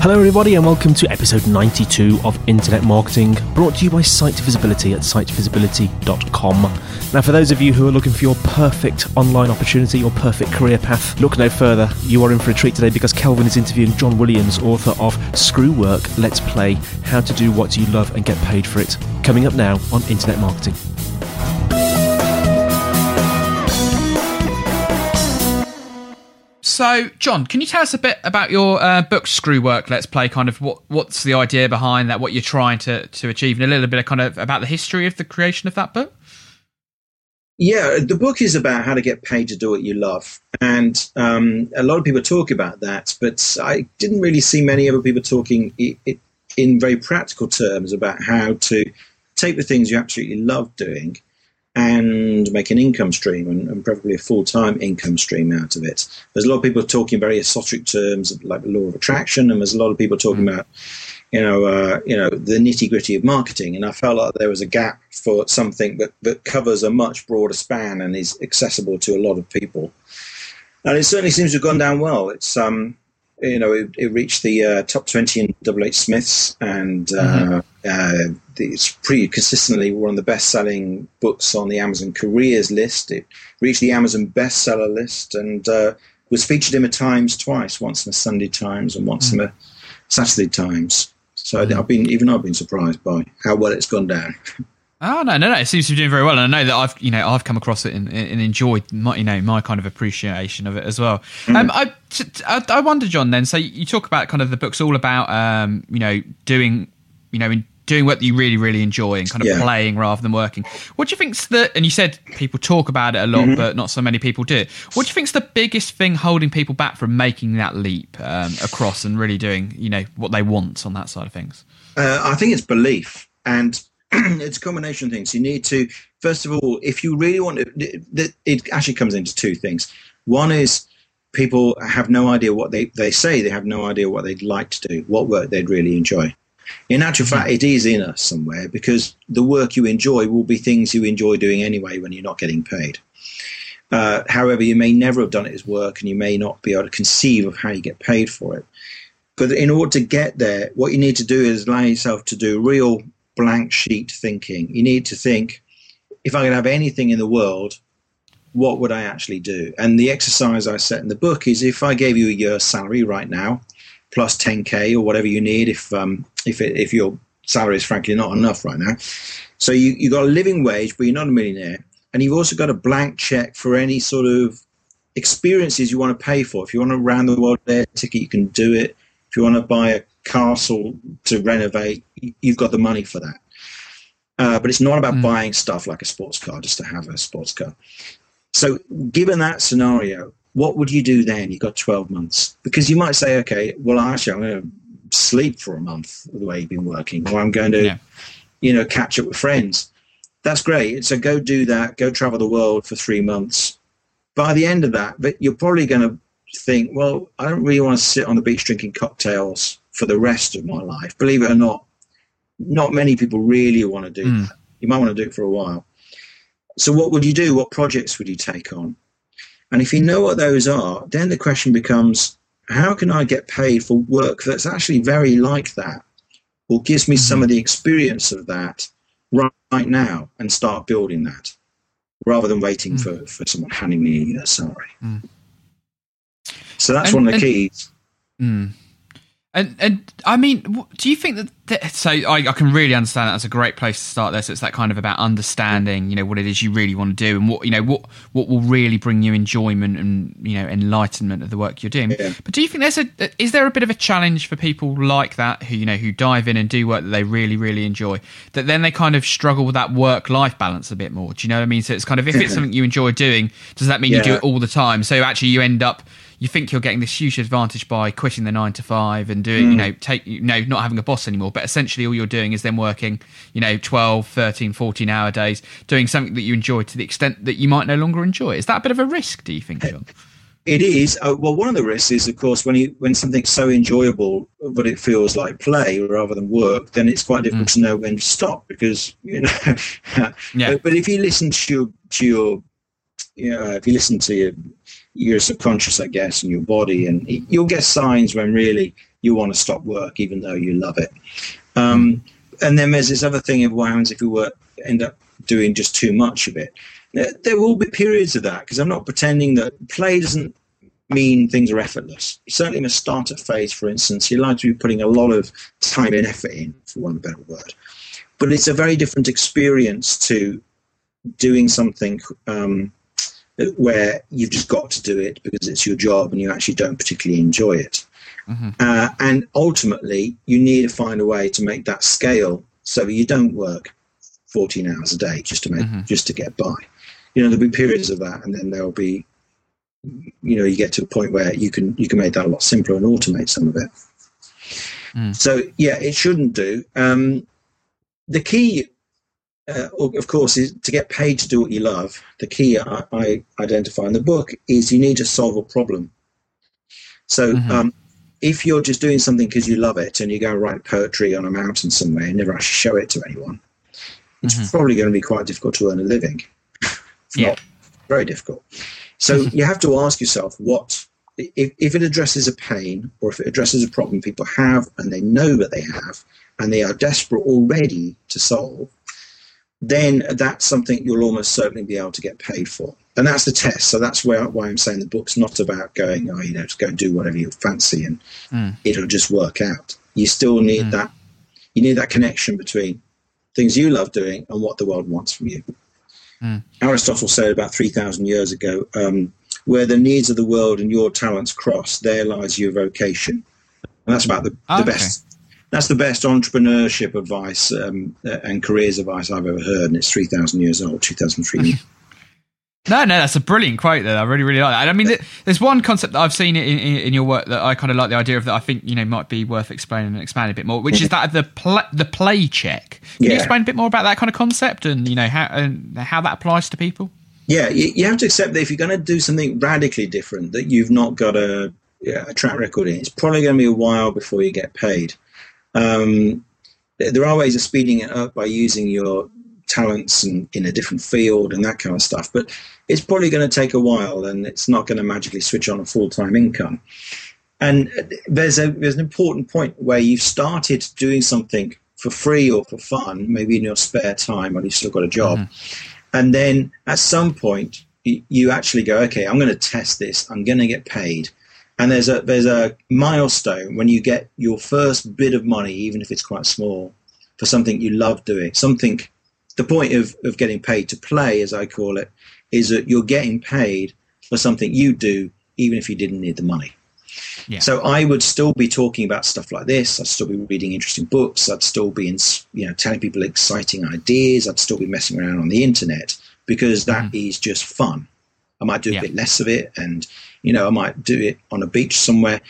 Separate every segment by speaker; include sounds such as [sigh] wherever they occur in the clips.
Speaker 1: Hello, everybody, and welcome to episode 92 of Internet Marketing, brought to you by Site Visibility at sitevisibility.com. Now, for those of you who are looking for your perfect online opportunity, your perfect career path, look no further. You are in for a treat today because Kelvin is interviewing John Williams, author of Screw Work, Let's Play How to Do What You Love and Get Paid for It. Coming up now on Internet Marketing.
Speaker 2: So, John, can you tell us a bit about your uh, book, Screw Work, Let's Play? Kind of what what's the idea behind that? What you're trying to to achieve, and a little bit of kind of about the history of the creation of that book.
Speaker 3: Yeah, the book is about how to get paid to do what you love, and um, a lot of people talk about that, but I didn't really see many other people talking in very practical terms about how to take the things you absolutely love doing and make an income stream and, and preferably a full time income stream out of it. There's a lot of people talking very esoteric terms like the law of attraction, and there's a lot of people talking mm. about you know, uh, you know, the nitty gritty of marketing. And I felt like there was a gap for something that, that covers a much broader span and is accessible to a lot of people. And it certainly seems to have gone down well. It's, um, you know, it, it reached the uh, top 20 in WH Smith's and uh, mm-hmm. uh, it's pretty consistently one of the best selling books on the Amazon careers list. It reached the Amazon bestseller list and uh, was featured in the Times twice, once in the Sunday Times and once mm-hmm. in the Saturday Times. So mm-hmm. I've been, even I've been surprised by how well it's gone down. [laughs]
Speaker 2: Oh no, no, no! It seems to be doing very well, and I know that I've, you know, I've come across it and, and enjoyed my, you know, my kind of appreciation of it as well. Mm. Um, I, I, I wonder, John. Then, so you talk about kind of the book's all about, um, you know, doing, you know, doing what you really, really enjoy and kind of yeah. playing rather than working. What do you think's the? And you said people talk about it a lot, mm-hmm. but not so many people do. it. What do you think's the biggest thing holding people back from making that leap um, across and really doing, you know, what they want on that side of things?
Speaker 3: Uh, I think it's belief and [clears throat] it's a combination of things. You need to, first of all, if you really want to, it actually comes into two things. One is people have no idea what they, they say, they have no idea what they'd like to do, what work they'd really enjoy. In actual mm-hmm. fact, it is in us somewhere because the work you enjoy will be things you enjoy doing anyway when you're not getting paid. Uh, however, you may never have done it as work and you may not be able to conceive of how you get paid for it. But in order to get there, what you need to do is allow yourself to do real blank sheet thinking. You need to think, if I could have anything in the world, what would I actually do? And the exercise I set in the book is if I gave you a year's salary right now, plus 10k or whatever you need, if um, if it, if your salary is frankly not enough right now, so you you got a living wage, but you're not a millionaire, and you've also got a blank check for any sort of experiences you want to pay for. If you want to round the world air ticket, you can do it. If you want to buy a castle to renovate, you've got the money for that. Uh, but it's not about mm. buying stuff like a sports car just to have a sports car. So, given that scenario, what would you do then? You've got 12 months. Because you might say, okay, well, actually, I'm going to sleep for a month the way you've been working, or I'm going to, yeah. you know, catch up with friends. That's great. So, go do that. Go travel the world for three months. By the end of that, but you're probably going to think, well, I don't really want to sit on the beach drinking cocktails for the rest of my life. Believe it or not, not many people really want to do mm. that. You might want to do it for a while. So, what would you do? What projects would you take on? And if you know what those are, then the question becomes how can I get paid for work that's actually very like that or gives me some of the experience of that right, right, now and start building that rather than waiting mm. for, for someone handing me a salary? Mm. So that's and, one of the and, keys.
Speaker 2: Mm. And and I mean, do you think that, that so I, I, can really understand that that's a great place to start there. So it's that kind of about understanding, you know, what it is you really want to do and what you know what what will really bring you enjoyment and you know enlightenment of the work you're doing. Yeah. But do you think there's a is there a bit of a challenge for people like that who you know who dive in and do work that they really really enjoy that then they kind of struggle with that work life balance a bit more? Do you know what I mean? So it's kind of if it's something you enjoy doing, does that mean yeah. you do it all the time? So actually you end up you think you're getting this huge advantage by quitting the nine to five and doing, mm. you know, take, you know, not having a boss anymore. But essentially, all you're doing is then working, you know, 12, 13, 14 hour days, doing something that you enjoy to the extent that you might no longer enjoy. Is that a bit of a risk, do you think, John?
Speaker 3: it is. Uh, well, one of the risks is, of course, when you when something's so enjoyable, but it feels like play rather than work, then it's quite difficult mm. to know when to stop because you know. [laughs] yeah. But, but, if you listen to your to your, you know, if you listen to your your subconscious, I guess, and your body, and you'll get signs when really you want to stop work, even though you love it. Um, and then there's this other thing of what happens if you work, end up doing just too much of it. There, there will be periods of that because I'm not pretending that play doesn't mean things are effortless. Certainly in a startup phase, for instance, you're likely to be putting a lot of time and effort in, for one better word. But it's a very different experience to doing something um, where you've just got to do it because it's your job and you actually don't particularly enjoy it. Mm-hmm. Uh, and ultimately, you need to find a way to make that scale so you don't work 14 hours a day just to make mm-hmm. just to get by. You know, there'll be periods of that, and then there'll be, you know, you get to a point where you can you can make that a lot simpler and automate some of it. Mm. So yeah, it shouldn't do. Um, the key uh, of course, is to get paid to do what you love. The key I, I, identify in the book is you need to solve a problem. So, mm-hmm. um, if you're just doing something because you love it and you go write poetry on a mountain somewhere and never actually show it to anyone, it's mm-hmm. probably going to be quite difficult to earn a living.
Speaker 2: yeah.
Speaker 3: very difficult. So you have to ask yourself what if, if it addresses a pain or if it addresses a problem people have and they know that they have and they are desperate already to solve, then that's something you'll almost certainly be able to get paid for. And that's the test. So that's where, why I'm saying the book's not about going, oh, you know, to go do whatever you fancy and mm. it'll just work out. You still need mm. that. You need that connection between things you love doing and what the world wants from you. Mm. Aristotle said about 3,000 years ago, um, where the needs of the world and your talents cross, there lies your vocation. And that's about the, the okay. best that's the best entrepreneurship advice um, uh, and careers advice I've ever heard, and it's three thousand years old, two thousand three. [laughs]
Speaker 2: No, no, that's a brilliant quote. There, I really, really like that. I mean, there's one concept that I've seen in, in, in, your work that I kind of like the idea of that I think you know might be worth explaining and expanding a bit more, which is that of the pl- the play check. Can yeah. you explain a bit more about that kind of concept and you know how and how that applies to people?
Speaker 3: Yeah, you, you have to accept that if you're going to do something radically different that you've not got a, yeah, a track record in, it's probably going to be a while before you get paid. Um, there are ways of speeding it up by using your talents and in a different field and that kind of stuff. But it's probably going to take a while, and it's not going to magically switch on a full time income. And there's a there's an important point where you've started doing something for free or for fun, maybe in your spare time, or you've still got a job, mm-hmm. and then at some point you actually go, okay, I'm going to test this. I'm going to get paid. And there's a there's a milestone when you get your first bit of money, even if it's quite small, for something you love doing. Something. The point of, of getting paid to play, as I call it, is that you're getting paid for something you do, even if you didn't need the money. Yeah. So I would still be talking about stuff like this. I'd still be reading interesting books. I'd still be, in, you know, telling people exciting ideas. I'd still be messing around on the internet because that mm. is just fun. I might do a yeah. bit less of it, and you know, I might do it on a beach somewhere.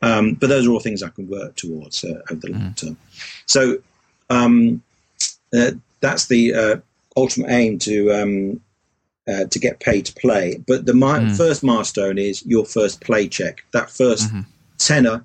Speaker 3: Um, but those are all things I can work towards uh, over the long mm. term. So um, uh, that's the uh, ultimate aim to um, uh, to get paid to play. But the mi- mm. first milestone is your first play check. That 1st mm-hmm. tenner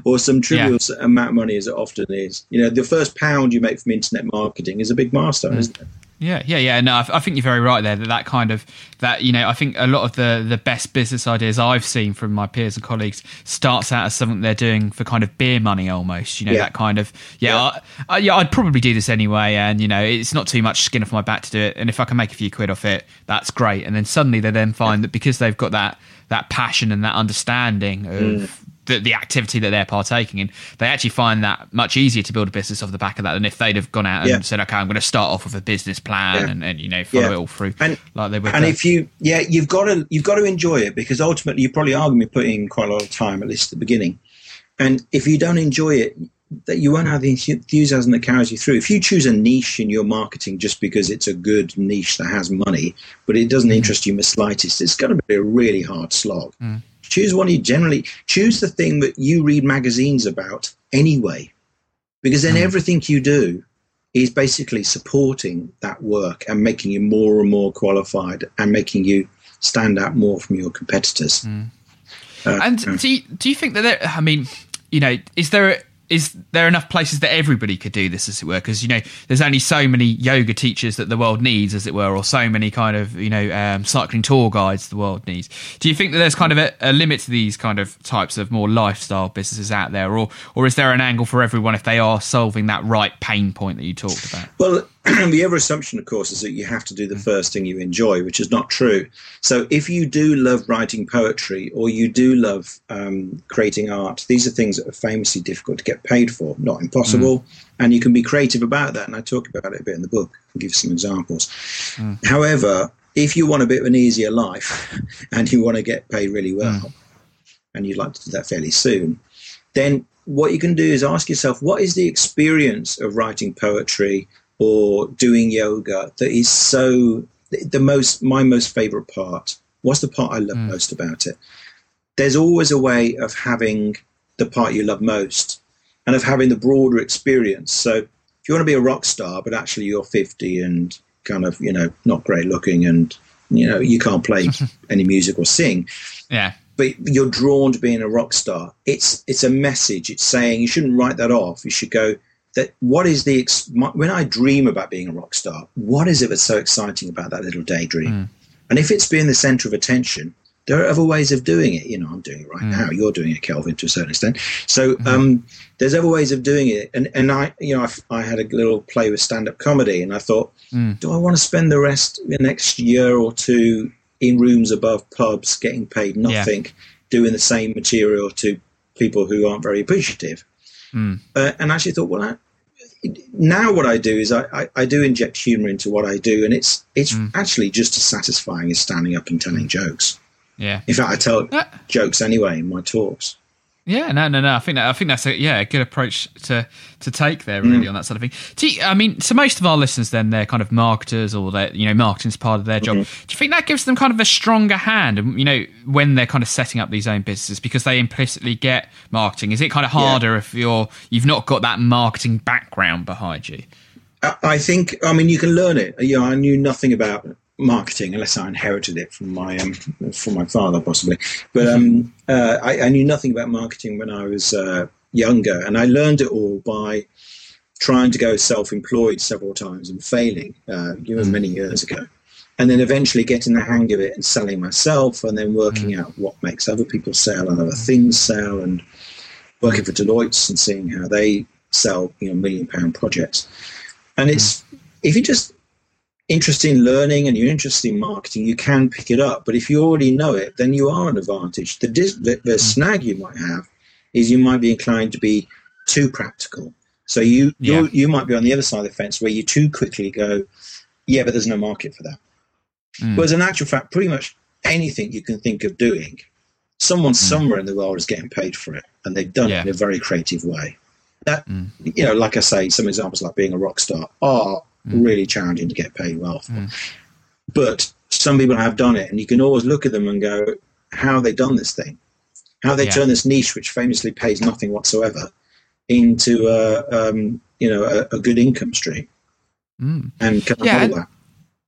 Speaker 3: [laughs] or some trivial yeah. amount of money, as it often is. You know, the first pound you make from internet marketing is a big milestone, mm. isn't it?
Speaker 2: Yeah, yeah, yeah. No, I, think you're very right there. That that kind of that you know, I think a lot of the the best business ideas I've seen from my peers and colleagues starts out as something they're doing for kind of beer money almost. You know, yeah. that kind of yeah, yeah. I, I, yeah. I'd probably do this anyway, and you know, it's not too much skin off my back to do it. And if I can make a few quid off it, that's great. And then suddenly they then find yeah. that because they've got that that passion and that understanding of mm the, the activity that they're partaking in, they actually find that much easier to build a business off the back of that than if they'd have gone out and yeah. said, okay, I'm going to start off with a business plan yeah. and, and, you know follow yeah. it all through
Speaker 3: and,
Speaker 2: like they
Speaker 3: would. And if you, yeah, you've got to you've got to enjoy it because ultimately you probably are going to be putting quite a lot of time at least at the beginning. And if you don't enjoy it, that you won't have the enthusiasm that carries you through. If you choose a niche in your marketing just because it's a good niche that has money, but it doesn't mm. interest you in the slightest, it's going to be a really hard slog. Mm. Choose one you generally choose the thing that you read magazines about anyway, because then mm. everything you do is basically supporting that work and making you more and more qualified and making you stand out more from your competitors.
Speaker 2: Mm. Uh, and do you, do you think that there, I mean, you know, is there is there enough places that everybody could do this, as it were? Because you know, there's only so many yoga teachers that the world needs, as it were, or so many kind of you know um, cycling tour guides the world needs. Do you think that there's kind of a, a, limit to these kind of types of more lifestyle businesses out there, or or is there an angle for everyone if they are solving that right pain point that you talked about?
Speaker 3: Well, [clears throat] the other assumption, of course, is that you have to do the mm. first thing you enjoy, which is not true. So, if you do love writing poetry or you do love um, creating art, these are things that are famously difficult to get paid for, not impossible. Mm. And you can be creative about that. And I talk about it a bit in the book and give some examples. Mm. However, if you want a bit of an easier life [laughs] and you want to get paid really well, mm. and you'd like to do that fairly soon, then what you can do is ask yourself, what is the experience of writing poetry? Or doing yoga that is so the most my most favorite part what's the part i love mm. most about it? There's always a way of having the part you love most and of having the broader experience. So if you want to be a rock star but actually you're 50 and kind of you know not great looking and you know you can't play [laughs] any music or sing.
Speaker 2: Yeah.
Speaker 3: But you're drawn to being a rock star. It's it's a message. It's saying you shouldn't write that off. You should go that what is the when I dream about being a rock star, what is it that's so exciting about that little daydream? Mm. And if it's being the center of attention, there are other ways of doing it. You know, I'm doing it right mm. now. You're doing it, Kelvin, to a certain extent. So mm. um, there's other ways of doing it. And and I, you know, I, I had a little play with stand-up comedy, and I thought, mm. do I want to spend the rest the next year or two in rooms above pubs, getting paid nothing, yeah. doing the same material to people who aren't very appreciative? Mm. Uh, and actually thought, well, I, now what I do is I, I, I, do inject humor into what I do, and it's it's mm. actually just as satisfying as standing up and telling jokes.
Speaker 2: Yeah.
Speaker 3: In fact, I tell uh, jokes anyway in my talks.
Speaker 2: Yeah, no, no, no. I think that, I think that's a yeah a good approach to to take there really mm. on that sort of thing. You, I mean, so most of our listeners then they're kind of marketers or they you know marketing's part of their job. Mm-hmm. Do you think that gives them kind of a stronger hand? You know, when they're kind of setting up these own businesses because they implicitly get marketing. Is it kind of harder yeah. if you're you've not got that marketing background behind you?
Speaker 3: I think. I mean, you can learn it. You know, I knew nothing about marketing unless I inherited it from my um, from my father possibly. But um, uh, I, I, knew nothing about marketing when I was uh, younger, and I learned it all by trying to go self-employed several times and failing, uh, you know, many years ago, and then eventually getting the hang of it and selling myself, and then working out what makes other people sell and other things sell, and working for Deloitte and seeing how they sell, you know, million pound projects. And it's if you just interested in learning and you're interested in marketing, you can pick it up. But if you already know it, then you are an advantage. The, the, the mm. snag you might have is you might be inclined to be too practical. So you yeah. you might be on the other side of the fence where you too quickly go, yeah, but there's no market for that. Mm. Whereas in actual fact, pretty much anything you can think of doing, someone mm. somewhere in the world is getting paid for it, and they've done yeah. it in a very creative way. That mm. you know, like I say, some examples like being a rock star are mm. really challenging to get paid well for. Mm. But some people have done it, and you can always look at them and go, how have they done this thing? How have they yeah. turned this niche, which famously pays nothing whatsoever, into a, um, you know, a, a, good income stream? Mm. And can
Speaker 2: yeah,
Speaker 3: and, that?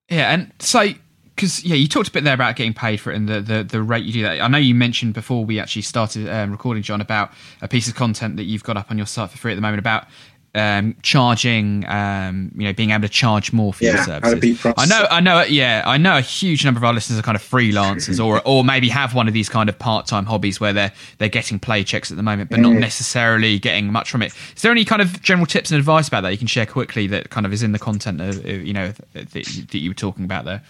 Speaker 2: Yeah, and so because yeah, you talked a bit there about getting paid for it and the, the, the rate you do that. I know you mentioned before we actually started um, recording, John, about a piece of content that you've got up on your site for free at the moment about um, charging, um, you know, being able to charge more for
Speaker 3: yeah,
Speaker 2: your services. I know, I know, yeah, I know a huge number of our listeners are kind of freelancers, or or maybe have one of these kind of part time hobbies where they're they're getting play checks at the moment, but not necessarily getting much from it. Is there any kind of general tips and advice about that you can share quickly that kind of is in the content of you know that, that you were talking about there?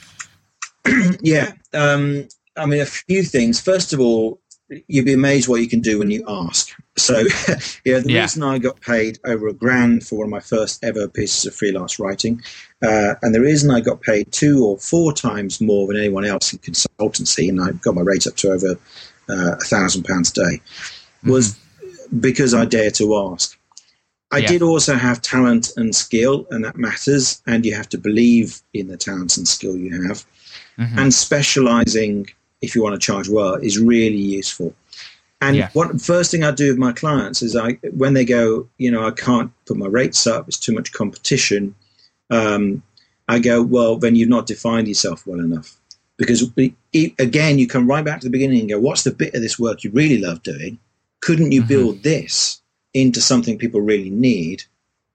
Speaker 2: [clears throat]
Speaker 3: yeah, um, I mean a few things. First of all, you'd be amazed what you can do when you ask. So, [laughs] yeah, the yeah. reason I got paid over a grand for one of my first ever pieces of freelance writing, uh, and the reason I got paid two or four times more than anyone else in consultancy, and I got my rate up to over uh, a thousand pounds a day, was mm-hmm. because I dare to ask. I yeah. did also have talent and skill, and that matters. And you have to believe in the talent and skill you have. Mm-hmm. And specializing if you want to charge well is really useful. And yeah. what first thing I do with my clients is I when they go, you know, I can't put my rates up, it's too much competition. Um, I go, well, then you've not defined yourself well enough. because it, again, you come right back to the beginning and go, what's the bit of this work you really love doing? Couldn't you mm-hmm. build this into something people really need?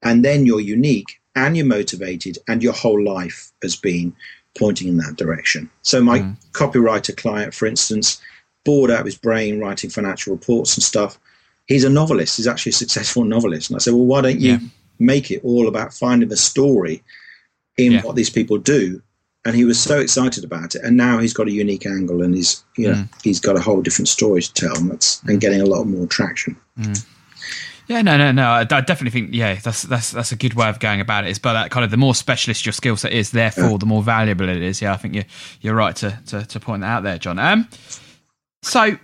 Speaker 3: And then you're unique and you're motivated and your whole life has been pointing in that direction. So my mm. copywriter client, for instance, bored out of his brain writing financial reports and stuff. He's a novelist. He's actually a successful novelist. And I said, well, why don't you yeah. make it all about finding the story in yeah. what these people do? And he was so excited about it. And now he's got a unique angle and he's, you know, mm. he's got a whole different story to tell and, that's, and getting a lot more traction.
Speaker 2: Mm. Yeah, no, no, no. I, definitely think yeah, that's that's that's a good way of going about it. Is but that kind of the more specialist your skill set is, therefore yeah. the more valuable it is. Yeah, I think you're you're right to to, to point that out there, John. Um, so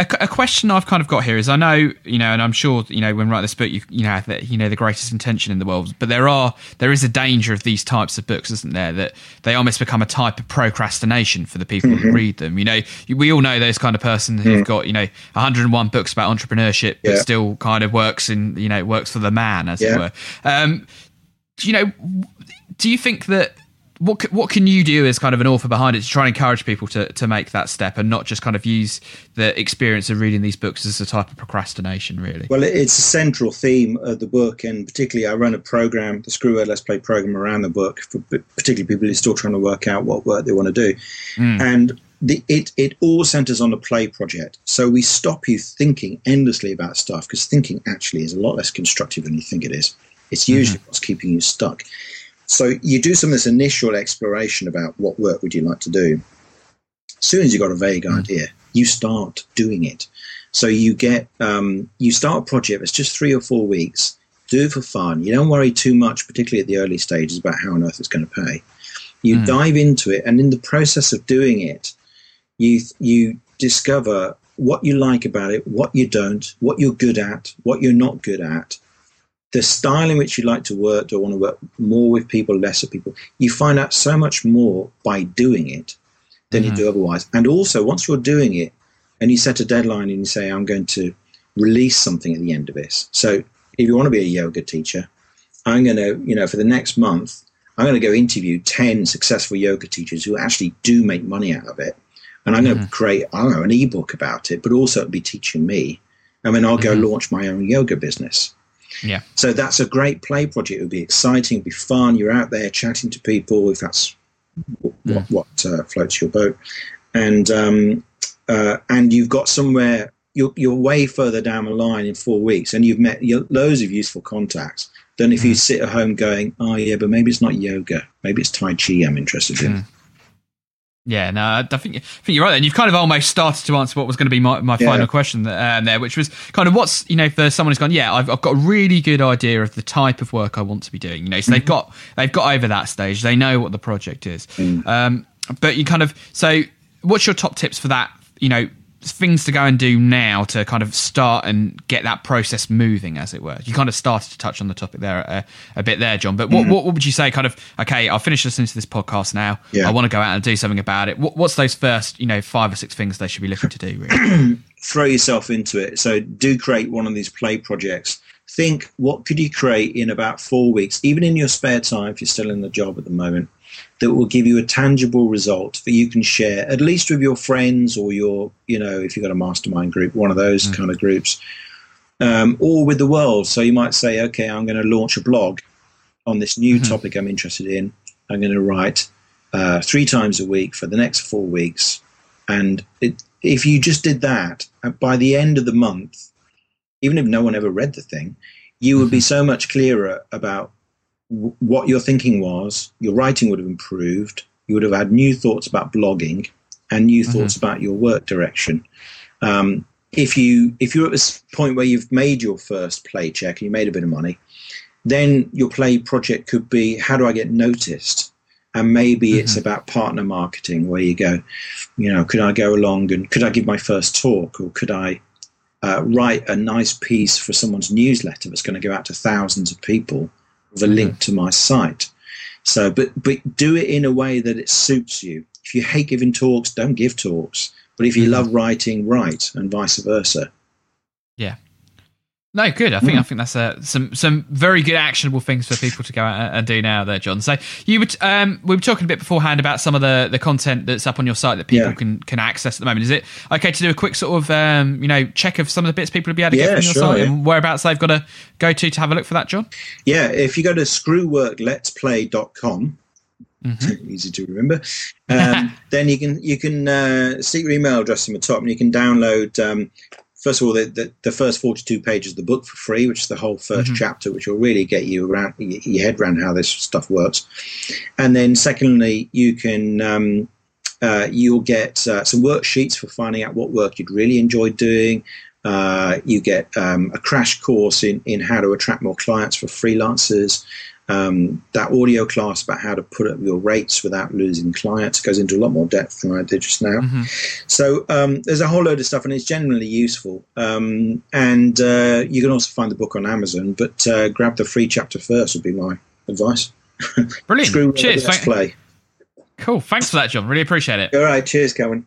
Speaker 2: a, a, question I've kind of got here is I know you know, and I'm sure you know when writing this book, you you know that you know the greatest intention in the world, but there are there is a danger of these types of books, isn't there? That they almost become a type of procrastination for the people mm-hmm. who read them. You know, we all know those kind of person who've mm. got you know 101 books about entrepreneurship, but still kind of works in you know works for the man, as yeah. it were. Um, you know, do you think that what what can you do as kind of an author behind it to try and encourage people to, to make that step and not just kind of use the experience of reading these books as a type of procrastination really?
Speaker 3: Well it's a central theme of the book and particularly i run a program the screw let's play program around the book for particularly people who are still trying to work out what work they want to do. Mm. and the, it it all centers on the play project. So we stop you thinking endlessly about stuff because thinking actually is a lot less constructive than you think it is. It's usually mm-hmm. what's keeping you stuck so you do some of this initial exploration about what work would you like to do. As soon as you've got a vague mm. idea, you start doing it. So you get um, you start a project that's just three or four weeks. Do it for fun. You don't worry too much, particularly at the early stages, about how on earth it's going to pay. You mm. dive into it, and in the process of doing it, you you discover what you like about it, what you don't, what you're good at, what you're not good at, the style in which you like to work, do I want to work more with people, less with people? You find out so much more by doing it than mm-hmm. you do otherwise. And also, once you're doing it and you set a deadline and you say, I'm going to release something at the end of this. So, if you want to be a yoga teacher, I'm going to, you know, for the next month, I'm going to go interview 10 successful yoga teachers who actually do make money out of it. And I'm mm-hmm. going to create, I don't know, an ebook about it, but also be teaching me. And then I'll go mm-hmm. launch my own yoga business.
Speaker 2: Yeah.
Speaker 3: So that's a great play project. It would be exciting, it would be fun. You're out there chatting to people if that's what, mm. what uh, floats your boat, and um, uh, and you've got somewhere. You're, you're way further down the line in four weeks, and you've met loads of useful contacts than if you sit at home going, "Oh yeah, but maybe it's not yoga, maybe it's Tai Chi I'm interested in."
Speaker 2: Yeah, no, I think, I think you're right. And you've kind of almost started to answer what was going to be my, my yeah. final question um, there, which was kind of what's, you know, for someone who's gone, yeah, I've, I've, got a really good idea of the type of work I want to be doing. You know, so mm-hmm. they've got they've got over that stage. They know what the project is. Mm. Um, but you kind of, so what's your top tips for that, you know, things to go and do now to kind of start and get that process moving, as it were? You kind of started to touch on the topic there a, uh, a bit there, John. But what, mm-hmm. what, what would you say? Kind of okay, I'll finish listening to this podcast now. Yeah. I want to go out and do something about it. What, what's those first, you know, five or six things they should be looking to do? Really? [clears throat]
Speaker 3: Throw yourself into it. So do create one of these play projects. Think what could you create in about four weeks, even in your spare time if you're still in the job at the moment that will give you a tangible result that you can share at least with your friends or your you know if you've got a mastermind group one of those mm. kind of groups um, or with the world so you might say okay i'm going to launch a blog on this new mm-hmm. topic i'm interested in i'm going to write uh, three times a week for the next four weeks and it, if you just did that uh, by the end of the month even if no one ever read the thing you would be mm-hmm. so much clearer about what your thinking was, your writing would have improved. You would have had new thoughts about blogging and new mm-hmm. thoughts about your work direction. Um, if you if you're at this point where you've made your first play check and you made a bit of money, then your play project could be how do I get noticed? And maybe mm-hmm. it's about partner marketing where you go, you know, could I go along and could I give my first talk or could I uh, write a nice piece for someone's newsletter that's going to go out to thousands of people with a link to my site. So, but but do it in a way that it suits you. If you hate giving talks, don't give talks. But if you mm-hmm. love writing, write, and vice versa.
Speaker 2: Yeah. No, good. I think mm. I think that's uh, some some very good actionable things for people to go out and do now, there, John. So you would um, we were talking a bit beforehand about some of the, the content that's up on your site that people yeah. can can access at the moment. Is it okay to do a quick sort of um, you know check of some of the bits people will be able to
Speaker 3: yeah,
Speaker 2: get from your
Speaker 3: sure,
Speaker 2: site
Speaker 3: yeah.
Speaker 2: and whereabouts they've got to go to to have a look for that, John?
Speaker 3: Yeah, if you go to screwworkletsplay.com, Mm-hmm. [laughs] easy to remember. Um, [laughs] then you can you can uh, stick your email address in the top, and you can download um, first of all, the, the, the, first 42 pages of the book for free, which is the whole 1st mm-hmm. chapter, which will really get you around your head around how this stuff works. And then, secondly, you can um, uh, you'll get uh, some worksheets for finding out what work you'd really enjoy doing. Uh, you get um, a crash course in, in how to attract more clients for freelancers. Um, that audio class about how to put up your rates without losing clients goes into a lot more depth than I did just now. Mm-hmm. So um, there's a whole load of stuff, and it's generally useful. Um, and uh, you can also find the book on Amazon, but uh, grab the free chapter first would be my advice. [laughs]
Speaker 2: Brilliant.
Speaker 3: Screw
Speaker 2: cheers.
Speaker 3: Let's play.
Speaker 2: Cool. Thanks for that, John. Really appreciate it.
Speaker 3: All right. Cheers, Kelvin.